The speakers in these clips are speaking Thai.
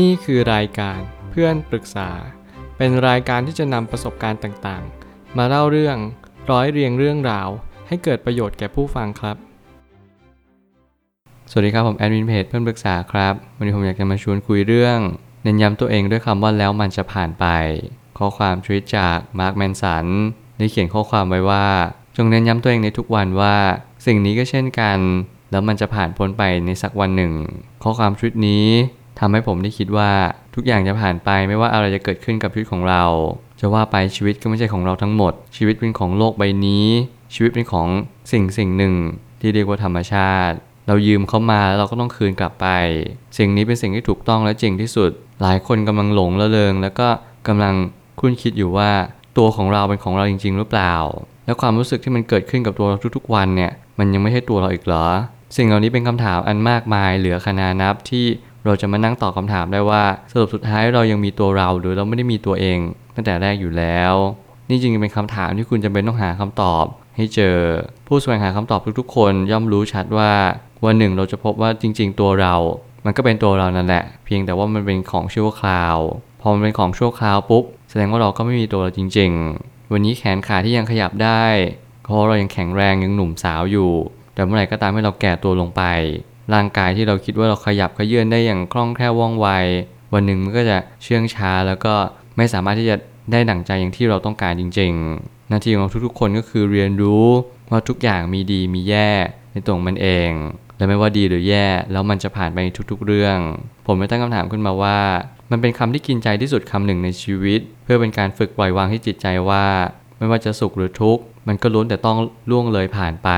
นี่คือรายการเพื่อนปรึกษา เป็นรายการที่จะนำประสบการณ์ต่างๆ มาเล่าเรื่องร้อยเรียงเรื่องราว ให้เกิดประโยชน์แก่ผู้ฟังครับ สวัสดีครับผมแอดมินเพจเพื่อนปรึกษาครับ วันนี้ผมอยากจะมาชวนคุยเรื่อง เน้นย้ำตัวเองด้วยคำว่าแล้วมันจะผ่านไป ข้อความทวิตจากมาร์คแมนสันได้เขียนข้อความไว้ว่า จงเน้นย้ำตัวเองในทุกวันว่า สิ่งนี้ก็เช่นกัน แล้วมันจะผ่านพ้นไปในสักวันหนึ่ง ข้อความชุดนี้ ทำให้ผมได้คิดว่าทุกอย่างจะผ่านไปไม่ว่าอะไรจะเกิดขึ้นกับชีวิตของเรา จะว่าไปชีวิตก็ไม่ใช่ของเราทั้งหมด ชีวิตเป็นของโลกใบนี้ ชีวิตเป็นของสิ่งสิ่งหนึ่ง ที่เรียกว่าธรรมชาติ เรายืมเขามาแล้วเราก็ต้องคืนกลับไป สิ่งนี้เป็นสิ่งที่ถูกต้องและจริงที่สุด หลายคนกำลังหลงละเลงแล้วก็กำลังคุ้นคิดอยู่ว่าตัวของเราเป็นของเราจริง ๆ หรือเปล่า แล้วความรู้สึกที่มันเกิดขึ้นกับตัวเราทุกๆ วันเนี่ยมันยังไม่ใช่ตัวเราอีกเหรอ สิ่งเหล่านี้เป็นคำถามอันมากมายเหลือขนานับที่ เราจะมานั่งตอบคำถามได้ว่าสรุปสุดท้ายเรายังมีตัวเราหรือเราไม่ได้มีตัวเอง ตั้งแต่แรกอยู่แล้ว นี่จริงเป็นคำถามที่คุณจำเป็นต้องหาคำตอบ ให้เจอผู้แสวงหาคำตอบทุกๆ คนย่อมรู้ชัดว่าวันหนึ่งเราจะพบว่าจริง ๆ ตัวเรา มันก็เป็นตัวเรานั่นแหละ เพียงแต่ว่ามันเป็นของชั่วคราวพอมันเป็นของชั่วคราวปุ๊บแสดงว่าเราก็ไม่มีตัวเราจริง ๆ วันนี้แขนขาที่ยังขยับได้เพราะเรายังแข็งแรงยังหนุ่มสาวอยู่ แต่เมื่อไหร่ก็ตามให้เราแก่ตัวลงไป ร่างกายที่เราคิดว่าเราขยับขยื่นได้อย่างคล่องแคล่วว่องไว วันหนึ่งมันก็จะเชื่องช้าแล้วก็ไม่สามารถที่จะได้ดั่งใจอย่างที่เราต้องการจริง ๆ หน้าที่ของทุกๆ คนก็คือเรียนรู้ว่าทุกอย่างมีดีมีแย่ในตัวมันเอง และไม่ว่าดีหรือแย่ แล้วมันจะผ่านไปทุกๆ เรื่อง ผมไม่ตั้งคำถามขึ้นมาว่า มันเป็นคำที่กินใจที่สุดคำหนึ่งในชีวิต เพื่อเป็นการฝึกปล่อยวางให้จิตใจว่า ไม่ว่าจะสุขหรือทุกข์มันก็ล้วนแต่ต้องล่วงเลยผ่านไป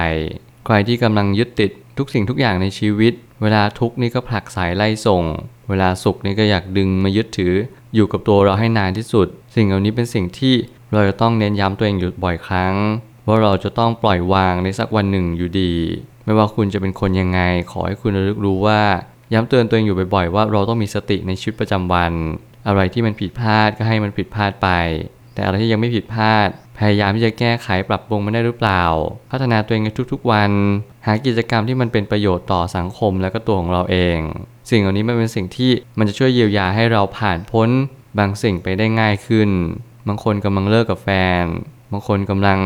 ใครที่กำลังยึดติดทุกสิ่งทุกอย่างในชีวิต เวลาทุกข์นี่ก็ผลักสายไล่ส่ง เวลาสุขนี่ก็อยากดึงมายึดถือ อยู่กับตัวเราให้นานที่สุด สิ่งเหล่านี้เป็นสิ่งที่เราจะต้องเน้นย้ำตัวเองอยู่บ่อยครั้ง ว่าเราจะต้องปล่อยวางในสักวันหนึ่งอยู่ดี ไม่ว่าคุณจะเป็นคนยังไง ขอให้คุณระลึกรู้ว่าย้ำเตือนตัวเองอยู่บ่อยๆ ว่าเราต้องมีสติในชีวิตประจำวัน อะไรที่มันผิดพลาดก็ให้มันผิดพลาดไป แต่อะไรที่ยังไม่ผิดพลาด พยายามที่จะแก้ไขปรับปรุงมันได้หรือเปล่า พัฒนาตัวเองในทุกๆวัน หากิจกรรมที่มันเป็นประโยชน์ต่อสังคมและก็ตัวของเราเอง สิ่งเหล่านี้มันเป็นสิ่งที่มันจะช่วยเยียวยาให้เราผ่านพ้นบางสิ่งไปได้ง่ายขึ้น บางคนกำลังเลิกกับแฟน บางคนกำลัง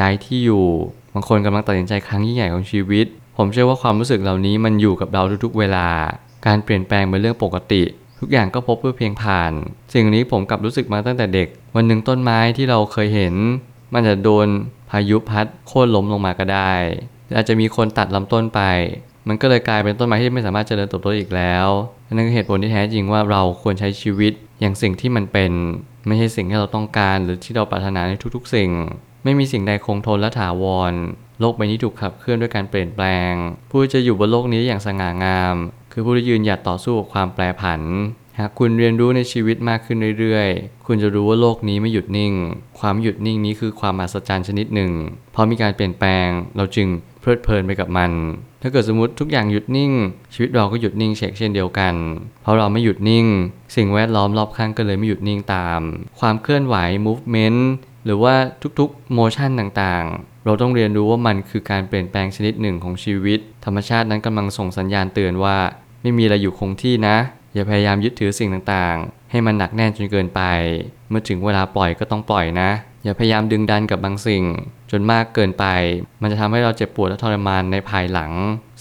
ย้ายที่อยู่ บางคนกำลังตัดสินใจครั้งยิ่งใหญ่ของชีวิต ผมเชื่อว่าความรู้สึกเหล่านี้มันอยู่กับเราทุกๆเวลา การเปลี่ยนแปลงเป็นเรื่องปกติ ทุกอย่างก็พบเพื่อเพียงผ่าน สิ่งนี้ผมกลับรู้สึกมาตั้งแต่เด็ก วันหนึ่งต้นไม้ที่เราเคยเห็น มันจะโดนพายุพัดโค่นล้มลงมาก็ได้ อาจจะมีคนตัดลำต้นไป มันก็เลยกลายเป็นต้นไม้ที่ไม่สามารถเจริญเติบโตอีกแล้วนั่นคือเหตุผลที่แท้จริงว่าเราควรใช้ชีวิตอย่างสิ่งที่มันเป็น ไม่ใช่สิ่งที่เราต้องการ หรือที่เราปรารถนาในทุกๆ สิ่ง ไม่มีสิ่งใดคงทนและถาวร โลกใบนี้ถูกขับเคลื่อนด้วยการเปลี่ยนแปลง ผู้จะอยู่บนโลกนี้อย่างสง่างาม คือผู้ที่ยืนหยัดต่อสู้กับความแปรผัน หากคุณเรียนรู้ในชีวิตมากขึ้นเรื่อยๆ คุณจะรู้ว่าโลกนี้ไม่หยุดนิ่ง ความหยุดนิ่งนี้คือความมหัศจรรย์ชนิดหนึ่ง พอมีการเปลี่ยนแปลง เราจึงเพลิดเพลินไปกับมัน ถ้าเกิดสมมติทุกอย่างหยุดนิ่ง ชีวิตเราก็หยุดนิ่งเช่นเช่นเดียวกัน เพราะเราไม่หยุดนิ่ง สิ่งแวดล้อมรอบข้างก็เลยไม่หยุดนิ่งตาม ความเคลื่อนไหว movement หรือว่าทุกๆ motion ต่างๆ เราต้องเรียนรู้ว่ามันคือการเปลี่ยนแปลงชนิดหนึ่งของชีวิต ธรรมชาตินั้นกำลังส่งสัญญาณเตือนว่า ไม่มีอะไรอยู่คงที่นะ อย่าพยายามยึดถือสิ่งต่างๆ ให้มันหนักแน่นจนเกินไป เมื่อถึงเวลาปล่อยก็ต้องปล่อยนะ อย่าพยายามดึงดันกับบางสิ่ง จนมากเกินไป มันจะทำให้เราเจ็บปวดและทรมานในภายหลัง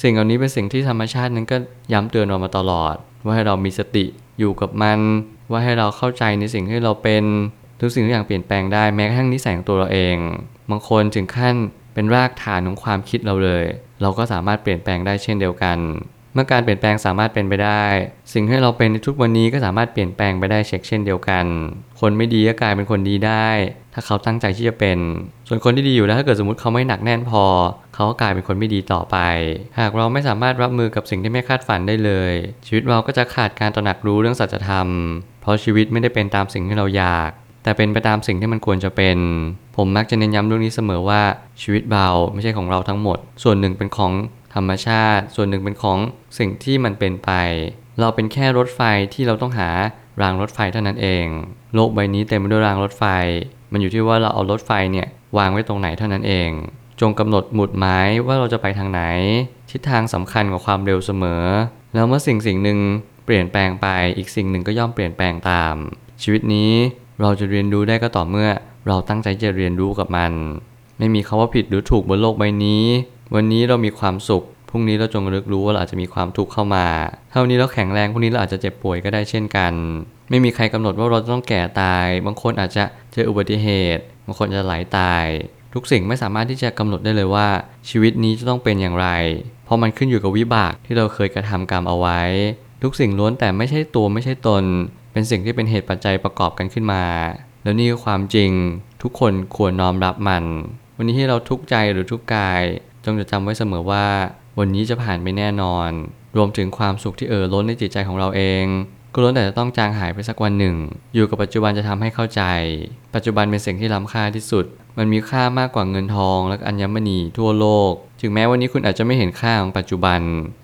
สิ่งเหล่านี้เป็นสิ่งที่ธรรมชาตินั้นก็ย้ำเตือนเรามาตลอด ว่าให้เรามีสติอยู่กับมัน ว่าให้เราเข้าใจในสิ่งที่เราเป็นทุกสิ่งทุกอย่างเปลี่ยนแปลงได้แม้กระทั่งนิสัยของตัวเราเอง บางคนถึงขั้นเป็นรากฐานของความคิดเราเลย เราก็สามารถเปลี่ยนแปลงได้เช่นเดียวกัน เมื่อการเปลี่ยนแปลงสามารถเป็นไปได้ สิ่งที่เราเป็นในทุกวันนี้ก็สามารถเปลี่ยนแปลงไปได้เช็คเช่นเดียวกัน คนไม่ดีก็กลายเป็นคนดีได้ ถ้าเขาตั้งใจที่จะเป็น ส่วนคนที่ดีอยู่แล้วถ้าเกิดสมมติเขาไม่หนักแน่นพอ เขาก็กลายเป็นคนไม่ดีต่อไป หากเราไม่สามารถรับมือกับสิ่งที่ไม่คาดฝันได้เลย ชีวิตเราก็จะขาดการตระหนักรู้เรื่องสัจธรรม เพราะชีวิตไม่ได้เป็นตามสิ่งที่เราอยาก แต่เป็นไปตามสิ่งที่มันควรจะเป็นผมมักจะเน้นย้ำเรื่องนี้เสมอว่าชีวิตเราไม่ใช่ของเราทั้งหมด ส่วนหนึ่งเป็นของ ธรรมชาติ ส่วนหนึ่งเป็นของสิ่งที่มันเป็นไป เราเป็นแค่รถไฟที่เราต้องหารางรถไฟเท่านั้นเอง โลกใบนี้เต็มไปด้วยรางรถไฟ มันอยู่ที่ว่าเราเอารถไฟเนี่ยวางไว้ตรงไหนเท่านั้นเอง จงกำหนดหมุดหมายว่าเราจะไปทางไหน ทิศทางสำคัญกว่าความเร็วเสมอ แล้วเมื่อสิ่งสิ่งหนึ่งเปลี่ยนแปลงไปอีกสิ่งหนึ่งก็ย่อมเปลี่ยนแปลงตาม ชีวิตนี้เราจะเรียนรู้ได้ก็ต่อเมื่อ เราตั้งใจจะเรียนรู้กับมัน ไม่มีคาว่าผิดหรือถูกบนโลกใบนี้ วันนี้เรามีความสุข พรุ่งนี้เราจงรึกรู้ว่าเราอาจจะมีความทุกข์เข้ามา เท่านี้เราแข็งแรงพรุ่งนี้เราอาจจะเจ็บป่วยก็ได้เช่นกัน ไม่มีใครกำหนดว่าเราต้องแก่ตาย บางคนอาจจะเจออุบัติเหตุ บางคนจะไหลาตาย ทุกสิ่งไม่สามารถที่จะกำหนดได้เลยว่า ชีวิตนี้จะต้องเป็นอย่างไร เพราะมันขึ้นอยู่กับวิบากที่เราเคยกระทำกรรมเอาไว้ ทุกสิ่งล้วนแต่ไม่ใช่ตัวไม่ใช่ตน เป็นสิ่งที่เป็นเหตุปัจจัยประกอบกันขึ้นมา แล้วนี่คือความจริง ทุกคนควรน้อมรับมัน วันนี้ที่เราทุกข์ใจหรือทุกข์กาย จงจะจำไว้เสมอว่า วันนี้จะผ่านไปแน่นอน รวมถึงความสุขที่เอ่อล้นในจิตใจของเราเองก็ล้วนแต่จะต้องจางหายไปสักวันหนึ่ง อยู่กับปัจจุบันจะทำให้เข้าใจ ปัจจุบันเป็นสิ่งที่ล้ำค่าที่สุด มันมีค่ามากกว่าเงินทองและอัญมณีทั่วโลก ถึงแม้วันนี้คุณอาจจะไม่เห็นค่าของปัจจุบัน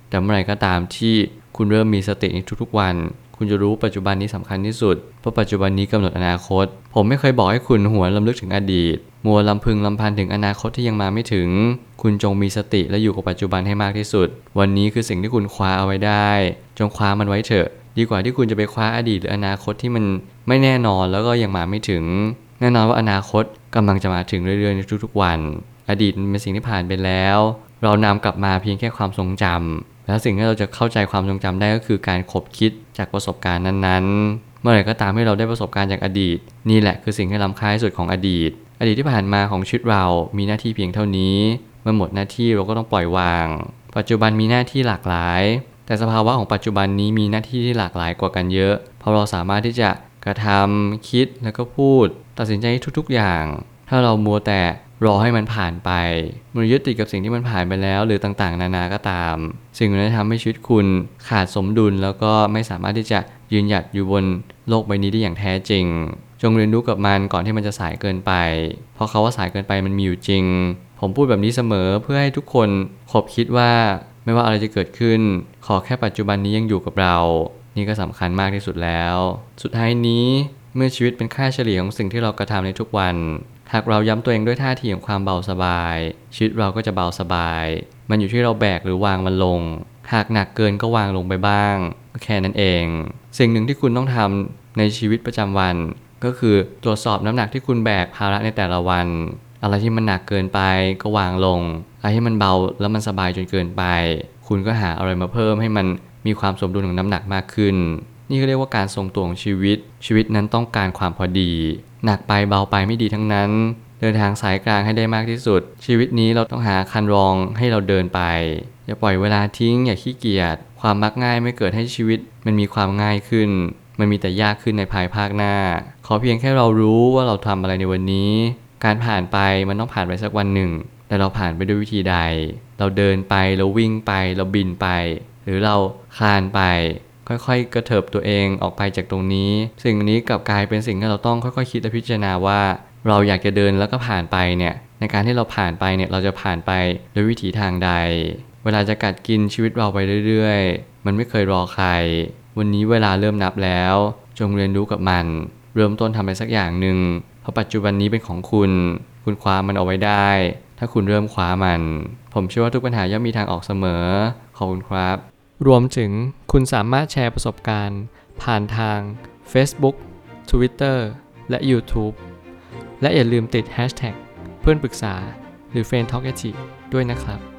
แต่เมื่อไหร่ก็ตามที่คุณเริ่มมีสติในทุกๆวัน คุณจะรู้ปัจจุบันนี้สำคัญที่สุด เพราะปัจจุบันนี้กำหนดอนาคต ผมไม่เคยบอกให้คุณหวนลำลึกถึงอดีต มัวลำพึงลำพันถึงอนาคตที่ยังมาไม่ถึง คุณจงมีสติและอยู่กับปัจจุบันให้มากที่สุด วันนี้คือสิ่งที่คุณคว้าเอาไว้ได้ จงคว้ามันไว้เถอะ ดีกว่าที่คุณจะไปคว้าอดีตหรืออนาคตที่มันไม่แน่นอนแล้วก็ยังมาไม่ถึง แน่นอนว่าอนาคตกำลังจะมาถึงเรื่อยๆในทุกๆวัน อดีตเป็นสิ่งที่ผ่านไปแล้ว เรานำกลับมาเพียงแค่ความทรงจำแล้วสิ่งที่เราจะเข้าใจความทรงจำได้ก็คือการคบคิดจากประสบการณ์นั้นๆ เมื่อไหร่ก็ตามที่เราได้ประสบการณ์จากอดีต นี่แหละคือสิ่งที่ล้ำค่าที่สุดของอดีต อดีตที่ผ่านมาของชีวิตเรามีหน้าที่เพียงเท่านี้ เมื่อหมดหน้าที่เราก็ต้องปล่อยวาง ปัจจุบันมีหน้าที่หลากหลาย แต่สภาวะของปัจจุบันนี้มีหน้าที่ที่หลากหลายกว่ากันเยอะ เพราะเราสามารถที่จะกระทำคิดแล้วก็พูด ตัดสินใจทุกๆอย่าง ถ้าเรามัวแต่รอให้มันผ่านไปมันยึดติดกับสิ่งที่มันผ่านไปแล้ว หรือต่างๆ นานาก็ตาม สิ่งนั้นทำให้ชีวิตคุณขาดสมดุลแล้วก็ไม่สามารถที่จะยืนหยัดอยู่บนโลกใบนี้ได้อย่างแท้จริง จงเรียนรู้กับมันก่อนที่มันจะสายเกินไป เพราะเขาว่าสายเกินไปมันมีอยู่จริง ผมพูดแบบนี้เสมอเพื่อให้ทุกคนคบคิดว่าไม่ว่าอะไรจะเกิดขึ้น ขอแค่ปัจจุบันนี้ยังอยู่กับเรา นี่ก็สำคัญมากที่สุดแล้ว สุดท้ายนี้เมื่อชีวิตเป็นค่าเฉลี่ยของสิ่งที่เรากระทำในทุกวัน หากเราย้ำตัวเองด้วยท่าทีของความเบาสบาย ชีวิตเราก็จะเบาสบาย มันอยู่ที่เราแบกหรือวางมันลง หากหนักเกินก็วางลงไปบ้าง แค่นั้นเอง สิ่งหนึ่งที่คุณต้องทำในชีวิตประจำวัน ก็คือตรวจสอบน้ำหนักที่คุณแบกภาระในแต่ละวัน อะไรที่มันหนักเกินไปก็วางลง อะไรที่มันเบาแล้วมันสบายจนเกินไป คุณก็หาอะไรมาเพิ่มให้มันมีความสมดุลของน้ำหนักมากขึ้น นี่ก็เรียกว่าการทรงตัวของชีวิต ชีวิตนั้นต้องการความพอดี หนักไปเบาไปไม่ดีทั้งนั้น เดินทางสายกลางให้ได้มากที่สุด ชีวิตนี้เราต้องหาคันรองให้เราเดินไป อย่าปล่อยเวลาทิ้งอย่าขี้เกียจความมักง่ายไม่เกิดให้ชีวิตมันมีความง่ายขึ้น มันมีแต่ยากขึ้นในภายภาคหน้า ขอเพียงแค่เรารู้ว่าเราทำอะไรในวันนี้ การผ่านไปมันต้องผ่านไปสักวันหนึ่ง แต่เราผ่านไปด้วยวิธีใด เราเดินไปเราวิ่งไปเราบินไป หรือเราคลานไป ค่อยๆ กระเถิบตัวเองออกไปจากตรงนี้ สิ่งนี้กลับกลายเป็นสิ่งที่เราต้องค่อยๆ คิดและพิจารณาว่า เราอยากจะเดินแล้วก็ผ่านไปเนี่ยในการที่เราผ่านไปเนี่ยเราจะผ่านไปด้วยวิถีทางใด เวลาจะกัดกินชีวิตเราไปเรื่อย ๆ มันไม่เคยรอใคร วันนี้เวลาเริ่มนับแล้ว จงเรียนรู้กับมัน เริ่มต้นทำอะไรสักอย่างหนึ่งเพราะปัจจุบันนี้เป็นของคุณ คุณคว้ามันเอาไว้ได้ ถ้าคุณเริ่มคว้ามัน ผมเชื่อว่าทุกปัญหาย่อมมีทางออกเสมอขอบคุณครับ รวมถึงคุณสามารถแชร์ประสบการณ์ ผ่านทาง Facebook Twitter และ YouTube และอย่าลืมติด Hashtag เพื่อนปรึกษาหรือ f r ร e n d t a l k ด้วยนะครับ